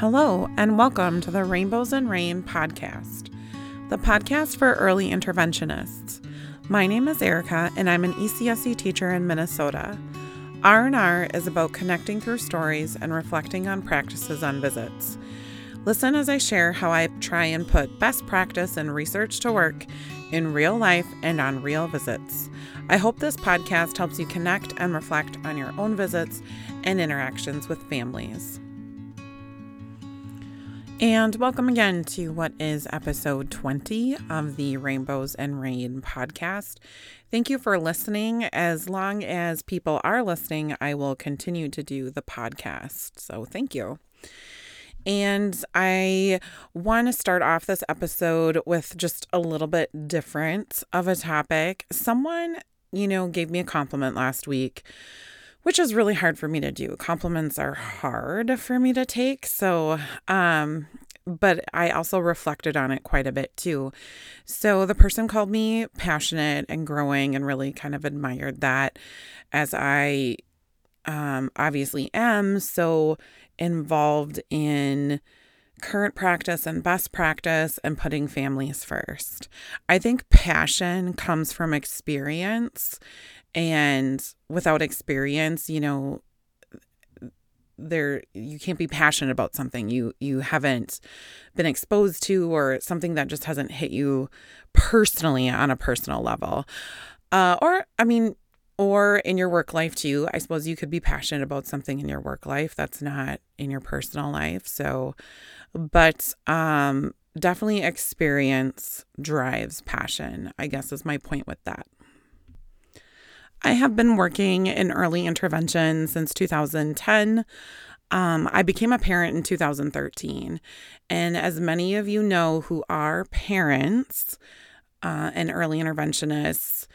Hello, and welcome to the Rainbows and Rain podcast, the podcast for early interventionists. My name is Erica, and I'm an ECSE teacher in Minnesota. R&R is about connecting through stories and reflecting on practices on visits. Listen as I share how I try and put best practice and research to work in real life and on real visits. I hope this podcast helps you connect and reflect on your own visits and interactions with families. And welcome again to what is episode 20 of the Rainbows and Rain podcast. Thank you for listening. As long as people are listening, I will continue to do the podcast. So thank you. And I want to start off this episode with just a little bit different of a topic. Someone, you know, gave me a compliment last week which is really hard for me to do. Compliments are hard for me to take. So, um, but I also reflected on it quite a bit too. So the person called me passionate and growing and really kind of admired that as I um, obviously am so involved in current practice and best practice and putting families first. I think passion comes from experience and without experience you know there you can't be passionate about something you you haven't been exposed to or something that just hasn't hit you personally on a personal level. Uh, or i mean or in your work life too i suppose you could be passionate about something in your work life that's not in your personal life. So but um definitely experience drives passion i guess is my point with that I have been working in early intervention since 2010. Um, I became a parent in 2013. And as many of you know who are parents uh, and early interventionists,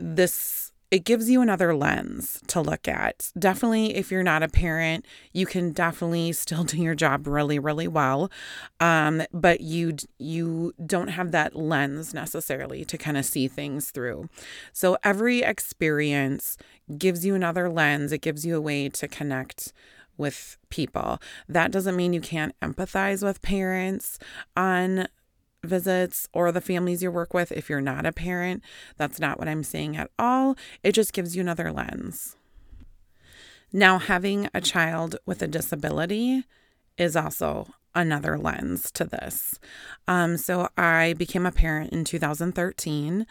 this it gives you another lens to look at. Definitely, if you're not a parent, you can definitely still do your job really, really well, um, but you you don't have that lens necessarily to kind of see things through. So every experience gives you another lens. It gives you a way to connect with people. That doesn't mean you can't empathize with parents on visits or the families you work with if you're not a parent. That's not what I'm saying at all. It just gives you another lens. Now, having a child with a disability is also another lens to this. Um, so I became a parent in 2013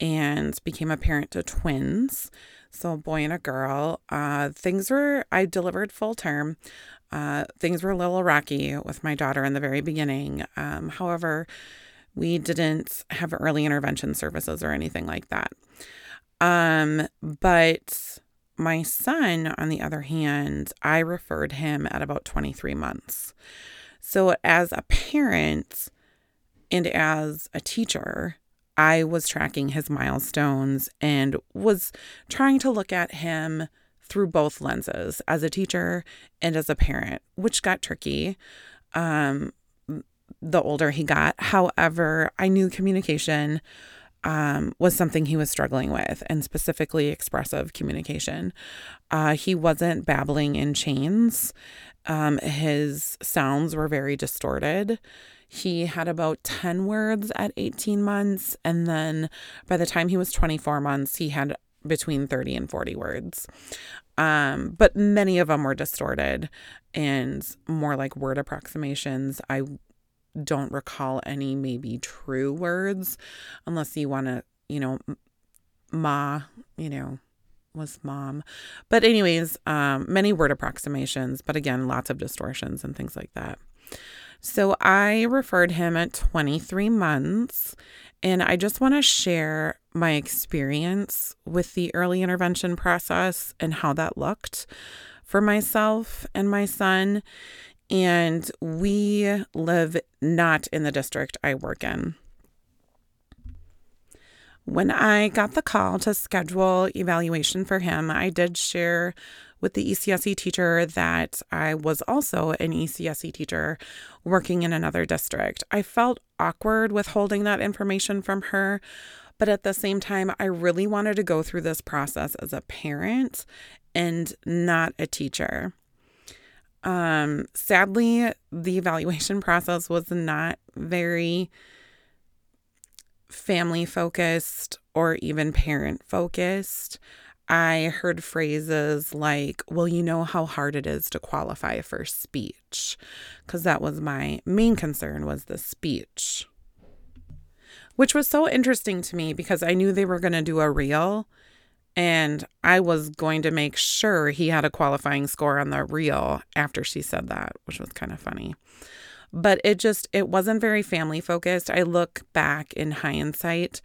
and became a parent to twins. So a boy and a girl. Uh, things were I delivered full term. Uh, things were a little rocky with my daughter in the very beginning. Um, however, we didn't have early intervention services or anything like that. Um, but my son, on the other hand, I referred him at about 23 months. So, as a parent and as a teacher, I was tracking his milestones and was trying to look at him through both lenses as a teacher and as a parent, which got tricky um, the older he got. However, I knew communication um, was something he was struggling with, and specifically expressive communication. Uh, he wasn't babbling in chains, um, his sounds were very distorted. He had about 10 words at 18 months. And then by the time he was 24 months, he had between 30 and 40 words. Um, but many of them were distorted and more like word approximations. I don't recall any maybe true words unless you want to, you know, ma, you know, was mom. But anyways, um, many word approximations, but again, lots of distortions and things like that. So I referred him at 23 months, and I just want to share my experience with the early intervention process and how that looked for myself and my son. And we live not in the district I work in. When I got the call to schedule evaluation for him, I did share with the ECSE teacher that I was also an ECSE teacher working in another district. I felt awkward withholding that information from her, but at the same time, I really wanted to go through this process as a parent and not a teacher. Um, sadly, the evaluation process was not very family focused or even parent focused. I heard phrases like, well, you know how hard it is to qualify for speech, because that was my main concern was the speech, which was so interesting to me because I knew they were going to do a REEL and I was going to make sure he had a qualifying score on the REEL after she said that, which was kind of funny. But it just, it wasn't very family focused. I look back in hindsight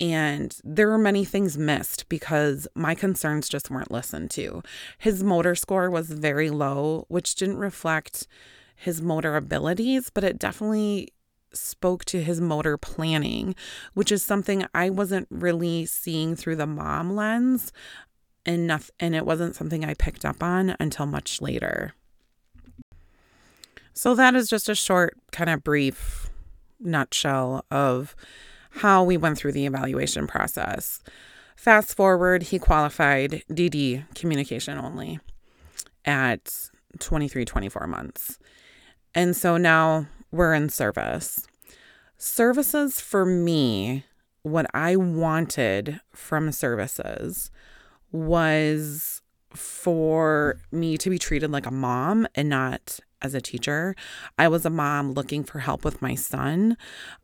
and there were many things missed because my concerns just weren't listened to. His motor score was very low, which didn't reflect his motor abilities, but it definitely spoke to his motor planning, which is something I wasn't really seeing through the mom lens and and it wasn't something I picked up on until much later. So that is just a short kind of brief nutshell of how we went through the evaluation process. Fast forward, he qualified DD communication only at 23, 24 months. And so now we're in service. Services for me, what I wanted from services was for me to be treated like a mom and not as a teacher. I was a mom looking for help with my son.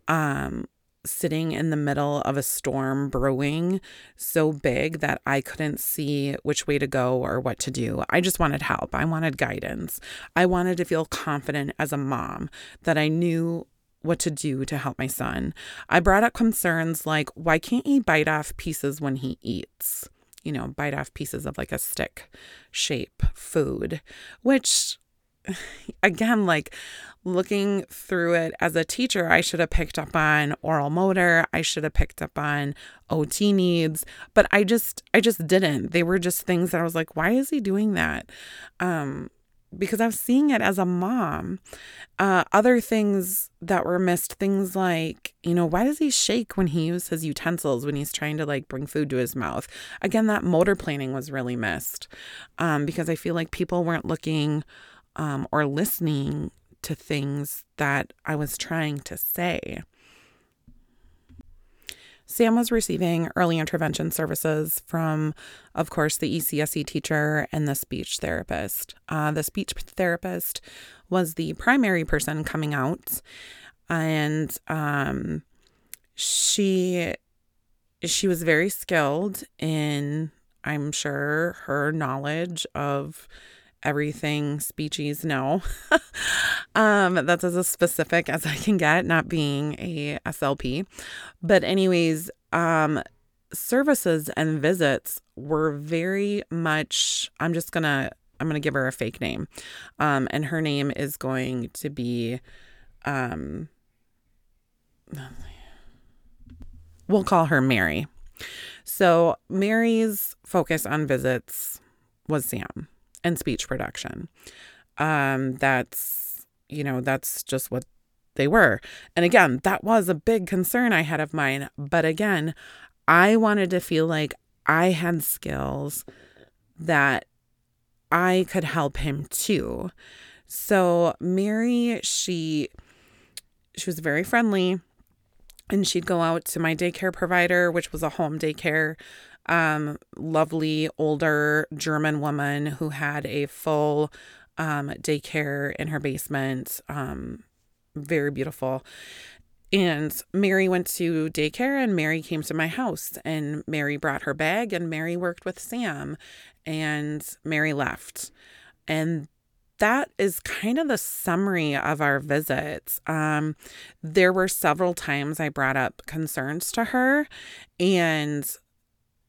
Um, sitting in the middle of a storm brewing so big that I couldn't see which way to go or what to do. I just wanted help. I wanted guidance. I wanted to feel confident as a mom that I knew what to do to help my son. I brought up concerns like, why can't he bite off pieces when he eats? You know, bite off pieces of like a stick shape food, which again, like looking through it as a teacher, I should have picked up on oral motor. I should have picked up on OT needs, but I just, I just didn't. They were just things that I was like, why is he doing that? Um, because I was seeing it as a mom. Uh, other things that were missed, things like, you know, why does he shake when he uses his utensils when he's trying to like bring food to his mouth? Again, that motor planning was really missed um, because I feel like people weren't looking um, or listening to things that I was trying to say. Sam was receiving early intervention services from, of course, the ECSE teacher and the speech therapist. Uh, the speech therapist was the primary person coming out, and um, she she was very skilled in, I'm sure, her knowledge of everything speechies no um, that's as specific as I can get, not being a SLP. But anyways, um, services and visits were very much I'm just gonna I'm gonna give her a fake name. Um, and her name is going to be um we'll call her Mary. So Mary's focus on visits was Sam and speech production. Um, that's, you know, that's just what they were. And again, that was a big concern I had of mine. But again, I wanted to feel like I had skills that I could help him too. So Mary, she she was very friendly and she'd go out to my daycare provider, which was a home daycare um, lovely older German woman who had a full um, daycare in her basement. Um, very beautiful. And Mary went to daycare and Mary came to my house and Mary brought her bag and Mary worked with Sam and Mary left. And that is kind of the summary of our visits. Um, there were several times I brought up concerns to her, and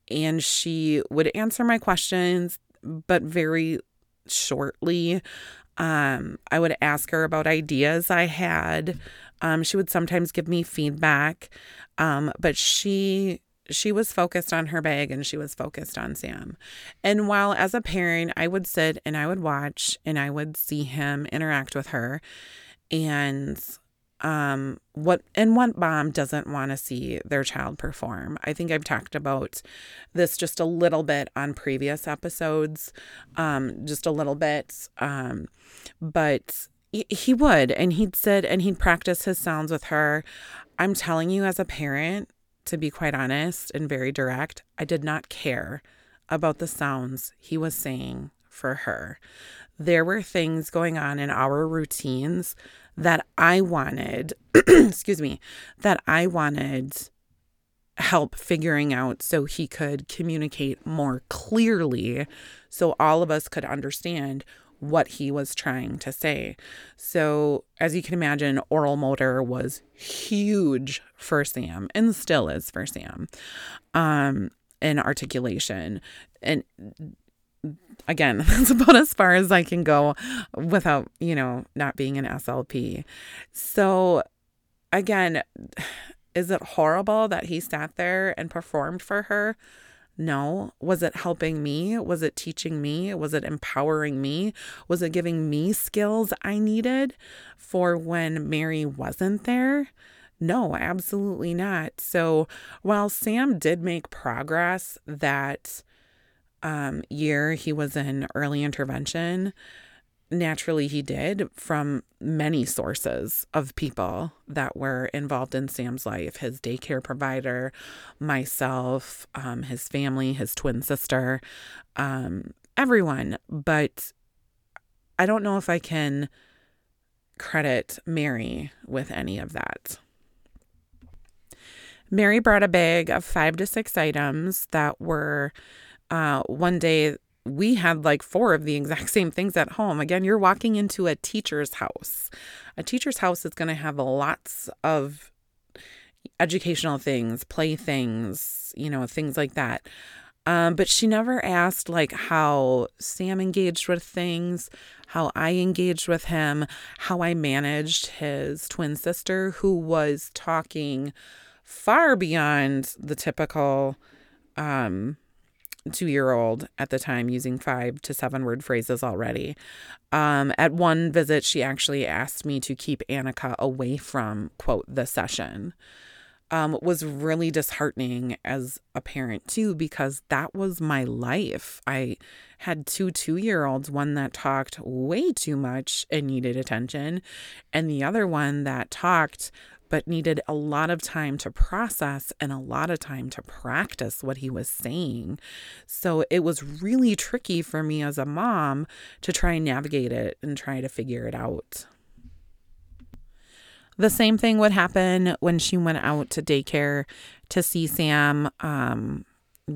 and she would answer my questions, but very shortly. Um, I would ask her about ideas I had. Um, she would sometimes give me feedback, um, but she she was focused on her bag and she was focused on Sam. And while as a parent, I would sit and I would watch and I would see him interact with her, and um, what and what mom doesn't want to see their child perform. I think I've talked about this just a little bit on previous episodes, um, just a little bit. Um, but he would, and he'd sit and he'd practice his sounds with her. I'm telling you, as a parent, to be quite honest and very direct, I did not care about the sounds he was saying for her. There were things going on in our routines that I wanted, excuse me, that I wanted help figuring out so he could communicate more clearly so all of us could understand what he was trying to say. So, as you can imagine, oral motor was huge for Sam and still is for Sam. Um and articulation and again, that's about as far as I can go without, you know, not being an SLP. So, again, is it horrible that he sat there and performed for her? No. Was it helping me? Was it teaching me? Was it empowering me? Was it giving me skills I needed for when Mary wasn't there? No, absolutely not. So while Sam did make progress that um, year he was in early intervention, naturally he did from many sources of people that were involved in Sam's life his daycare provider, myself, um, his family, his twin sister, um, everyone. But I don't know if I can credit Mary with any of that. Mary brought a bag of five to six items that were uh, one day we had like four of the exact same things at home. Again, you're walking into a teacher's house. A teacher's house is going to have lots of educational things, play things, you know, things like that. Um, but she never asked like how Sam engaged with things, how I engaged with him, how I managed his twin sister who was talking far beyond the typical um two year old at the time using five to seven word phrases already. Um, at one visit, she actually asked me to keep Annika away from, quote, the session. Um, was really disheartening as a parent too, because that was my life. I had two two year olds, one that talked way too much and needed attention, and the other one that talked but needed a lot of time to process and a lot of time to practice what he was saying. So it was really tricky for me as a mom to try and navigate it and try to figure it out. The same thing would happen when she went out to daycare to see Sam, um,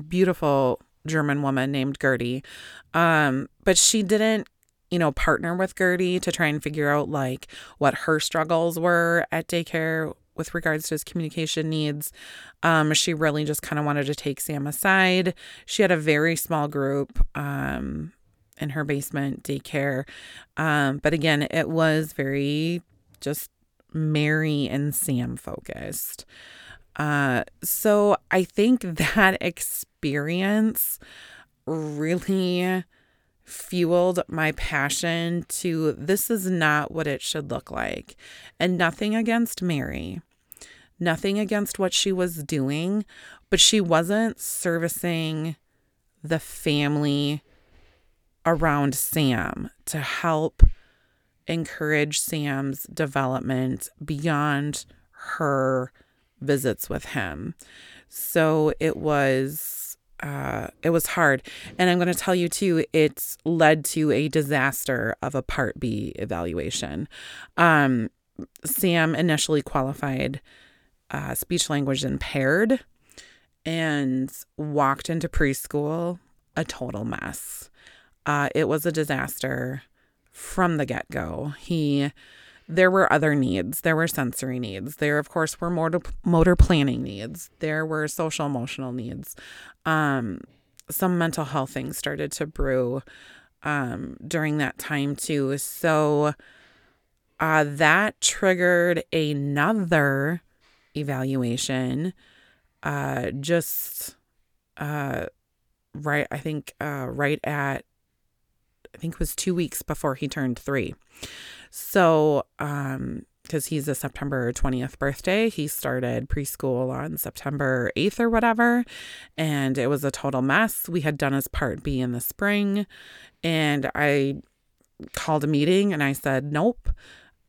beautiful German woman named Gertie. Um, but she didn't you know, partner with Gertie to try and figure out like what her struggles were at daycare with regards to his communication needs. Um, she really just kind of wanted to take Sam aside. She had a very small group um, in her basement daycare. Um, but again, it was very just Mary and Sam focused. Uh, so I think that experience really fueled my passion to this is not what it should look like. And nothing against Mary, nothing against what she was doing, but she wasn't servicing the family around Sam to help encourage Sam's development beyond her visits with him. So it was uh, it was hard. And I'm going to tell you too, it's led to a disaster of a Part B evaluation. Um, Sam initially qualified uh, speech language impaired and walked into preschool a total mess. Uh, it was a disaster from the get go. He there were other needs. There were sensory needs. There, of course, were motor, motor planning needs. There were social emotional needs. Um, some mental health things started to brew um, during that time, too. So uh, that triggered another evaluation. Uh, just uh, right, I think, uh, right at, I think it was two weeks before he turned three. So um, because he's a September 20th birthday. He started preschool on September 8th or whatever, and it was a total mess. We had done his part B in the spring, and I called a meeting and I said, Nope,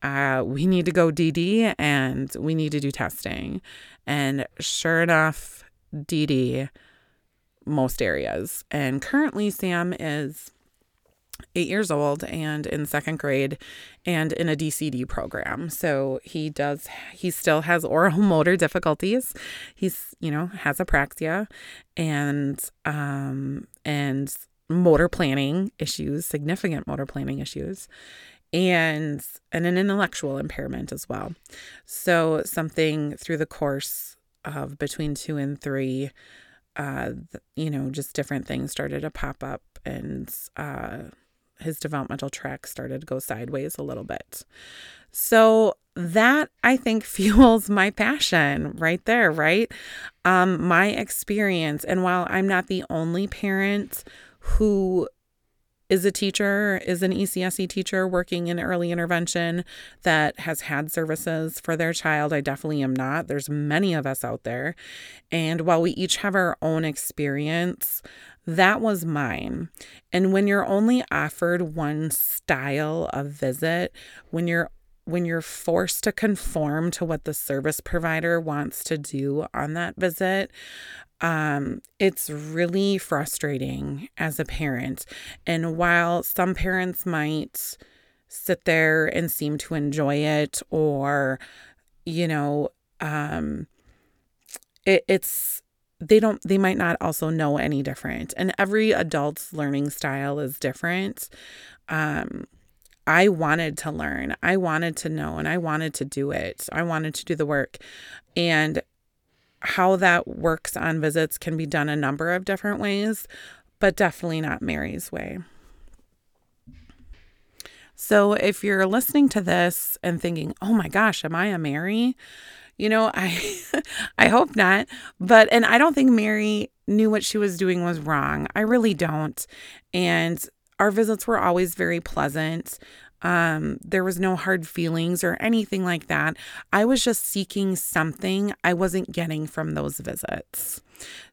uh, we need to go DD and we need to do testing. And sure enough, DD most areas. And currently, Sam is eight years old and in second grade and in a DCD program. So he does, he still has oral motor difficulties. He's, you know, has apraxia and, um, and motor planning issues, significant motor planning issues and and an intellectual impairment as well. So something through the course of between 2 and 3 uh you know just different things started to pop up and uh his developmental track started to go sideways a little bit. So that I think fuels my passion right there, right? Um my experience and while I'm not the only parent who is a teacher, is an ECSE teacher working in early intervention that has had services for their child. I definitely am not. There's many of us out there. And while we each have our own experience, that was mine. And when you're only offered one style of visit, when you're when you're forced to conform to what the service provider wants to do on that visit, um, it's really frustrating as a parent. And while some parents might sit there and seem to enjoy it, or, you know, um, it, it's, they don't, they might not also know any different. And every adult's learning style is different. Um, I wanted to learn. I wanted to know and I wanted to do it. I wanted to do the work. And how that works on visits can be done a number of different ways, but definitely not Mary's way. So if you're listening to this and thinking, "Oh my gosh, am I a Mary?" You know, I I hope not, but and I don't think Mary knew what she was doing was wrong. I really don't. And our visits were always very pleasant. Um, there was no hard feelings or anything like that. I was just seeking something I wasn't getting from those visits.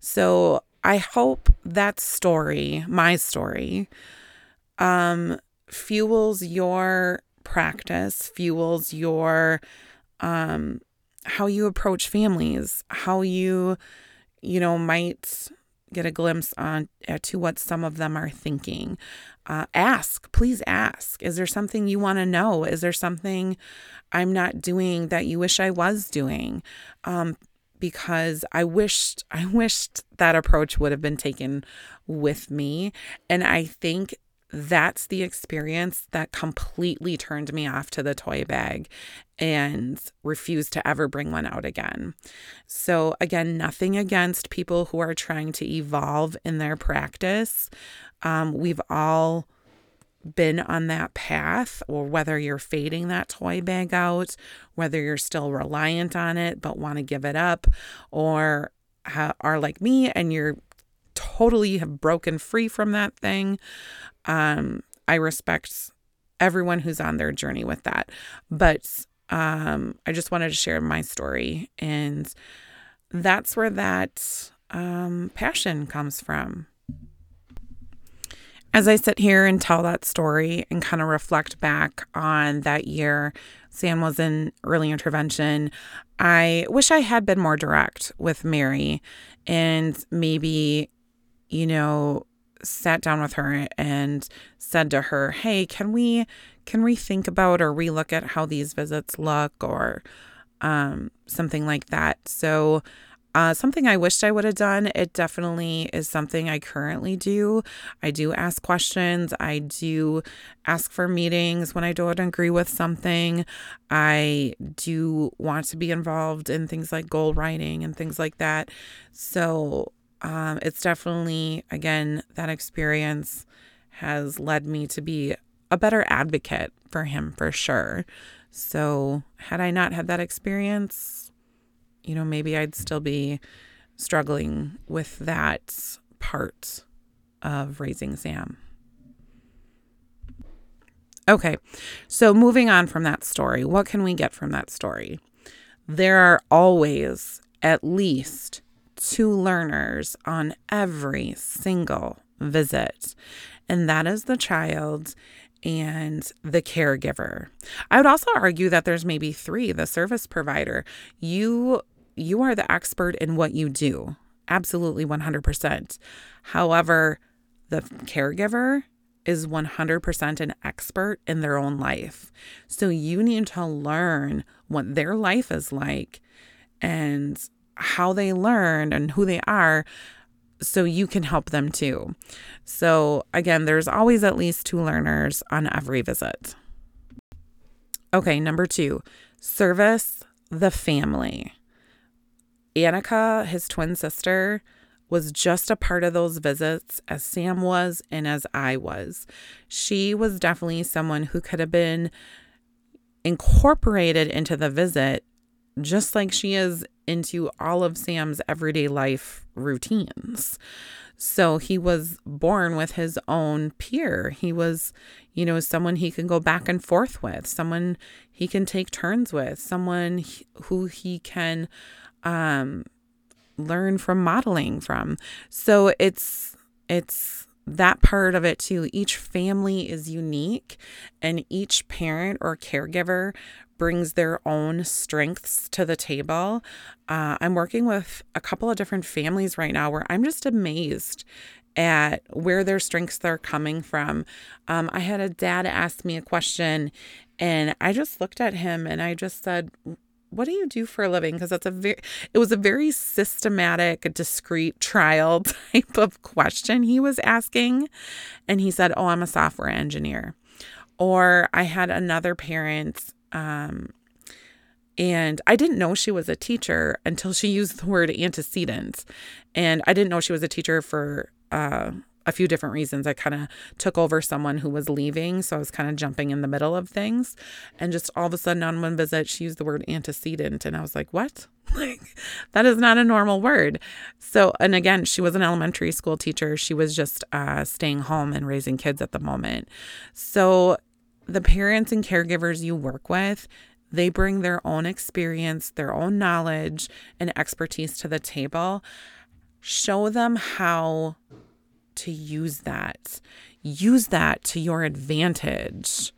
So I hope that story, my story, um, fuels your practice, fuels your um, how you approach families, how you, you know, might get a glimpse on uh, to what some of them are thinking. Uh, ask, please ask. Is there something you want to know? Is there something I'm not doing that you wish I was doing? Um, because I wished I wished that approach would have been taken with me, and I think that's the experience that completely turned me off to the toy bag and refused to ever bring one out again. So, again, nothing against people who are trying to evolve in their practice. Um, we've all been on that path, or whether you're fading that toy bag out, whether you're still reliant on it but want to give it up, or are like me and you're totally have broken free from that thing. Um, I respect everyone who's on their journey with that. But um, I just wanted to share my story. And that's where that um, passion comes from. As I sit here and tell that story and kind of reflect back on that year, Sam was in early intervention. I wish I had been more direct with Mary and maybe, you know, sat down with her and said to her, "Hey, can we can we think about or relook at how these visits look or um, something like that?" So, uh, something I wished I would have done. It definitely is something I currently do. I do ask questions. I do ask for meetings when I don't agree with something. I do want to be involved in things like goal writing and things like that. So um, it's definitely, again, that experience has led me to be a better advocate for him for sure. So, had I not had that experience, you know, maybe I'd still be struggling with that part of raising Sam. Okay, so moving on from that story, what can we get from that story? There are always at least two learners on every single visit, and that is the child and the caregiver. I would also argue that there's maybe three, the service provider. You you are the expert in what you do. Absolutely 100%. However, the caregiver is 100% an expert in their own life. So you need to learn what their life is like and how they learn and who they are so you can help them too. So, again, there's always at least two learners on every visit. Okay, number two, service the family. Annika, his twin sister, was just a part of those visits as Sam was and as I was. She was definitely someone who could have been incorporated into the visit just like she is into all of Sam's everyday life routines. So he was born with his own peer. He was, you know, someone he can go back and forth with, someone he can take turns with, someone who he can um, learn from modeling from. So it's it's that part of it too. Each family is unique and each parent or caregiver brings their own strengths to the table. Uh, I'm working with a couple of different families right now where I'm just amazed at where their strengths are coming from. Um, I had a dad ask me a question, and I just looked at him and I just said, what do you do for a living? Because that's a very it was a very systematic discrete trial type of question he was asking. And he said oh i'm a software engineer. Or i had another parent um, and I didn't know she was a teacher until she used the word antecedents. And I didn't know she was a teacher for uh, a few different reasons. I kind of took over someone who was leaving. So I was kind of jumping in the middle of things. And just all of a sudden on one visit, she used the word antecedent. And I was like, what? Like, that is not a normal word. So, and again, she was an elementary school teacher. She was just uh, staying home and raising kids at the moment. So the parents and caregivers you work with, they bring their own experience, their own knowledge, and expertise to the table. Show them how to use that. Use that to your advantage.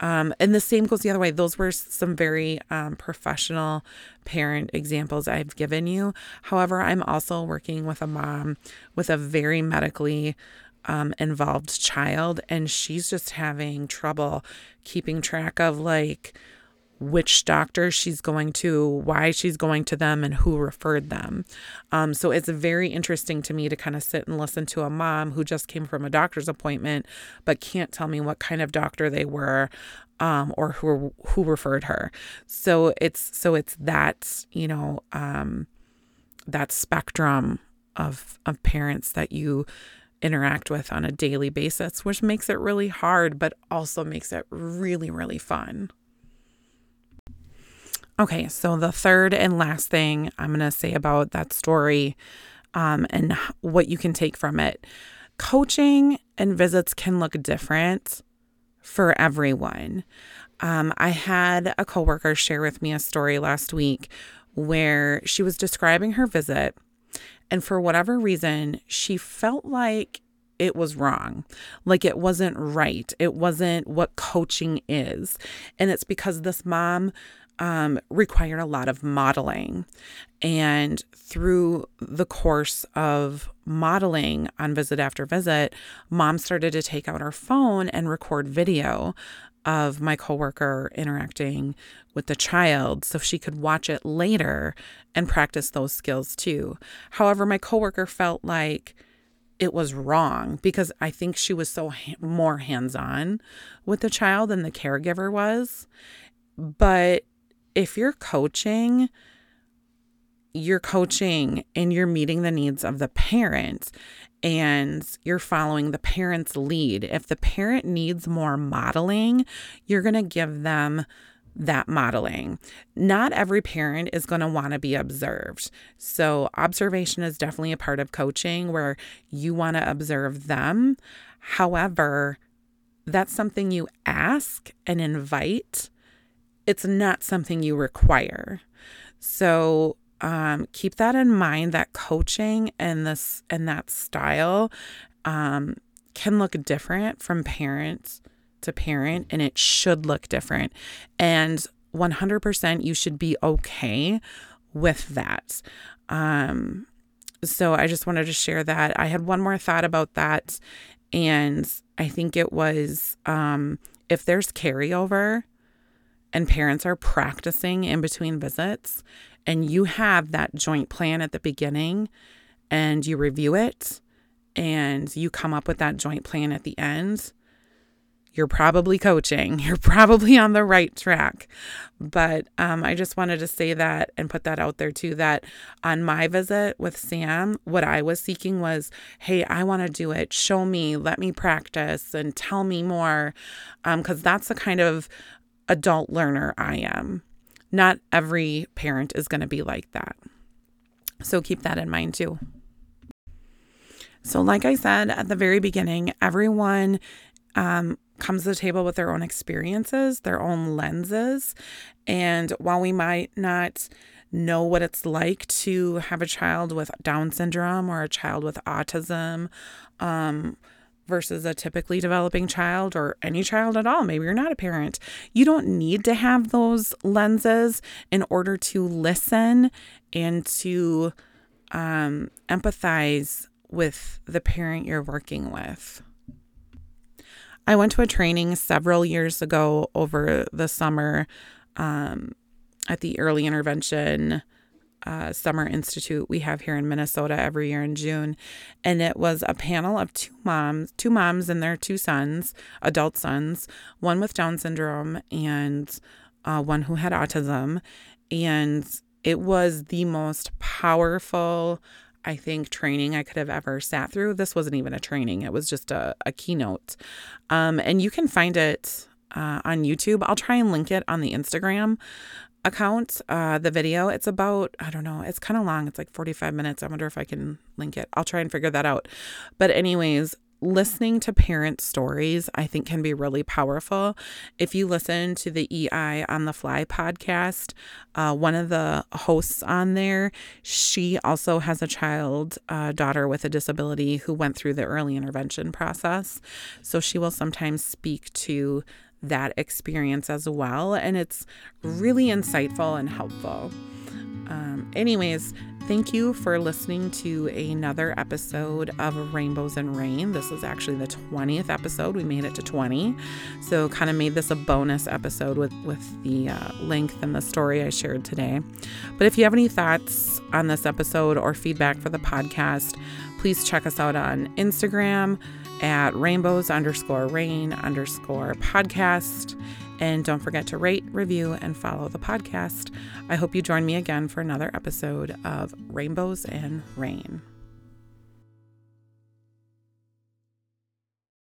Um, and the same goes the other way. Those were some very um, professional parent examples I've given you. However, I'm also working with a mom with a very medically um, involved child, and she's just having trouble keeping track of like which doctor she's going to, why she's going to them, and who referred them. Um, so it's very interesting to me to kind of sit and listen to a mom who just came from a doctor's appointment but can't tell me what kind of doctor they were. Um, or who who referred her. So it's so it's that you know um, that spectrum of of parents that you interact with on a daily basis, which makes it really hard, but also makes it really, really fun. Okay, so the third and last thing I'm going to say about that story um, and what you can take from it coaching and visits can look different for everyone. Um, I had a coworker share with me a story last week where she was describing her visit and for whatever reason, she felt like it was wrong. Like it wasn't right. It wasn't what coaching is. And it's because this mom um, required a lot of modeling. And through the course of modeling on visit after visit, mom started to take out her phone and record video of my coworker interacting with the child so she could watch it later and practice those skills too. However, my coworker felt like it was wrong because I think she was so ha- more hands-on with the child than the caregiver was. But if you're coaching, you're coaching and you're meeting the needs of the parent and you're following the parent's lead. If the parent needs more modeling, you're going to give them that modeling. Not every parent is going to want to be observed. So, observation is definitely a part of coaching where you want to observe them. However, that's something you ask and invite. It's not something you require. So um, keep that in mind that coaching and this and that style um, can look different from parent to parent and it should look different. And 100% you should be okay with that. Um, so i just wanted to share that. I had one more thought about that and i think it was um, if there's carryover and parents are practicing in between visits and you have that joint plan at the beginning and you review it and you come up with that joint plan at the end, you're probably coaching. You're probably on the right track. But um, I just wanted to say that and put that out there too that on my visit with Sam, what I was seeking was hey, I want to do it. Show me, let me practice, and tell me more. Because um, that's the kind of adult learner I am. Not every parent is going to be like that. So keep that in mind too. So, like I said at the very beginning, everyone um, comes to the table with their own experiences, their own lenses. And while we might not know what it's like to have a child with Down syndrome or a child with autism, um, versus a typically developing child or any child at all. Maybe you're not a parent. You don't need to have those lenses in order to listen and to um, empathize with the parent you're working with. I went to a training several years ago over the summer um, at the Early Intervention uh, Summer Institute we have here in Minnesota every year in June, and it was a panel of two moms, two moms and their two sons, adult sons, one with Down syndrome and uh, one who had autism, and it was the most powerful. I think training I could have ever sat through. This wasn't even a training; it was just a, a keynote, um, and you can find it uh, on YouTube. I'll try and link it on the Instagram account, uh, the video. It's about, I don't know, it's kind of long. It's like 45 minutes. I wonder if I can link it. I'll try and figure that out. But, anyways, listening to parents' stories, I think, can be really powerful. If you listen to the EI on the Fly podcast, uh, one of the hosts on there, she also has a child, uh, daughter with a disability who went through the early intervention process. So she will sometimes speak to that experience as well. And it's really insightful and helpful. Um, anyways, thank you for listening to another episode of Rainbows and Rain. This is actually the 20th episode. We made it to 20. So, kind of made this a bonus episode with, with the uh, length and the story I shared today. But if you have any thoughts on this episode or feedback for the podcast, please check us out on Instagram at rainbows underscore rain underscore podcast. And don't forget to rate, review, and follow the podcast. I hope you join me again for another episode of Rainbows and Rain.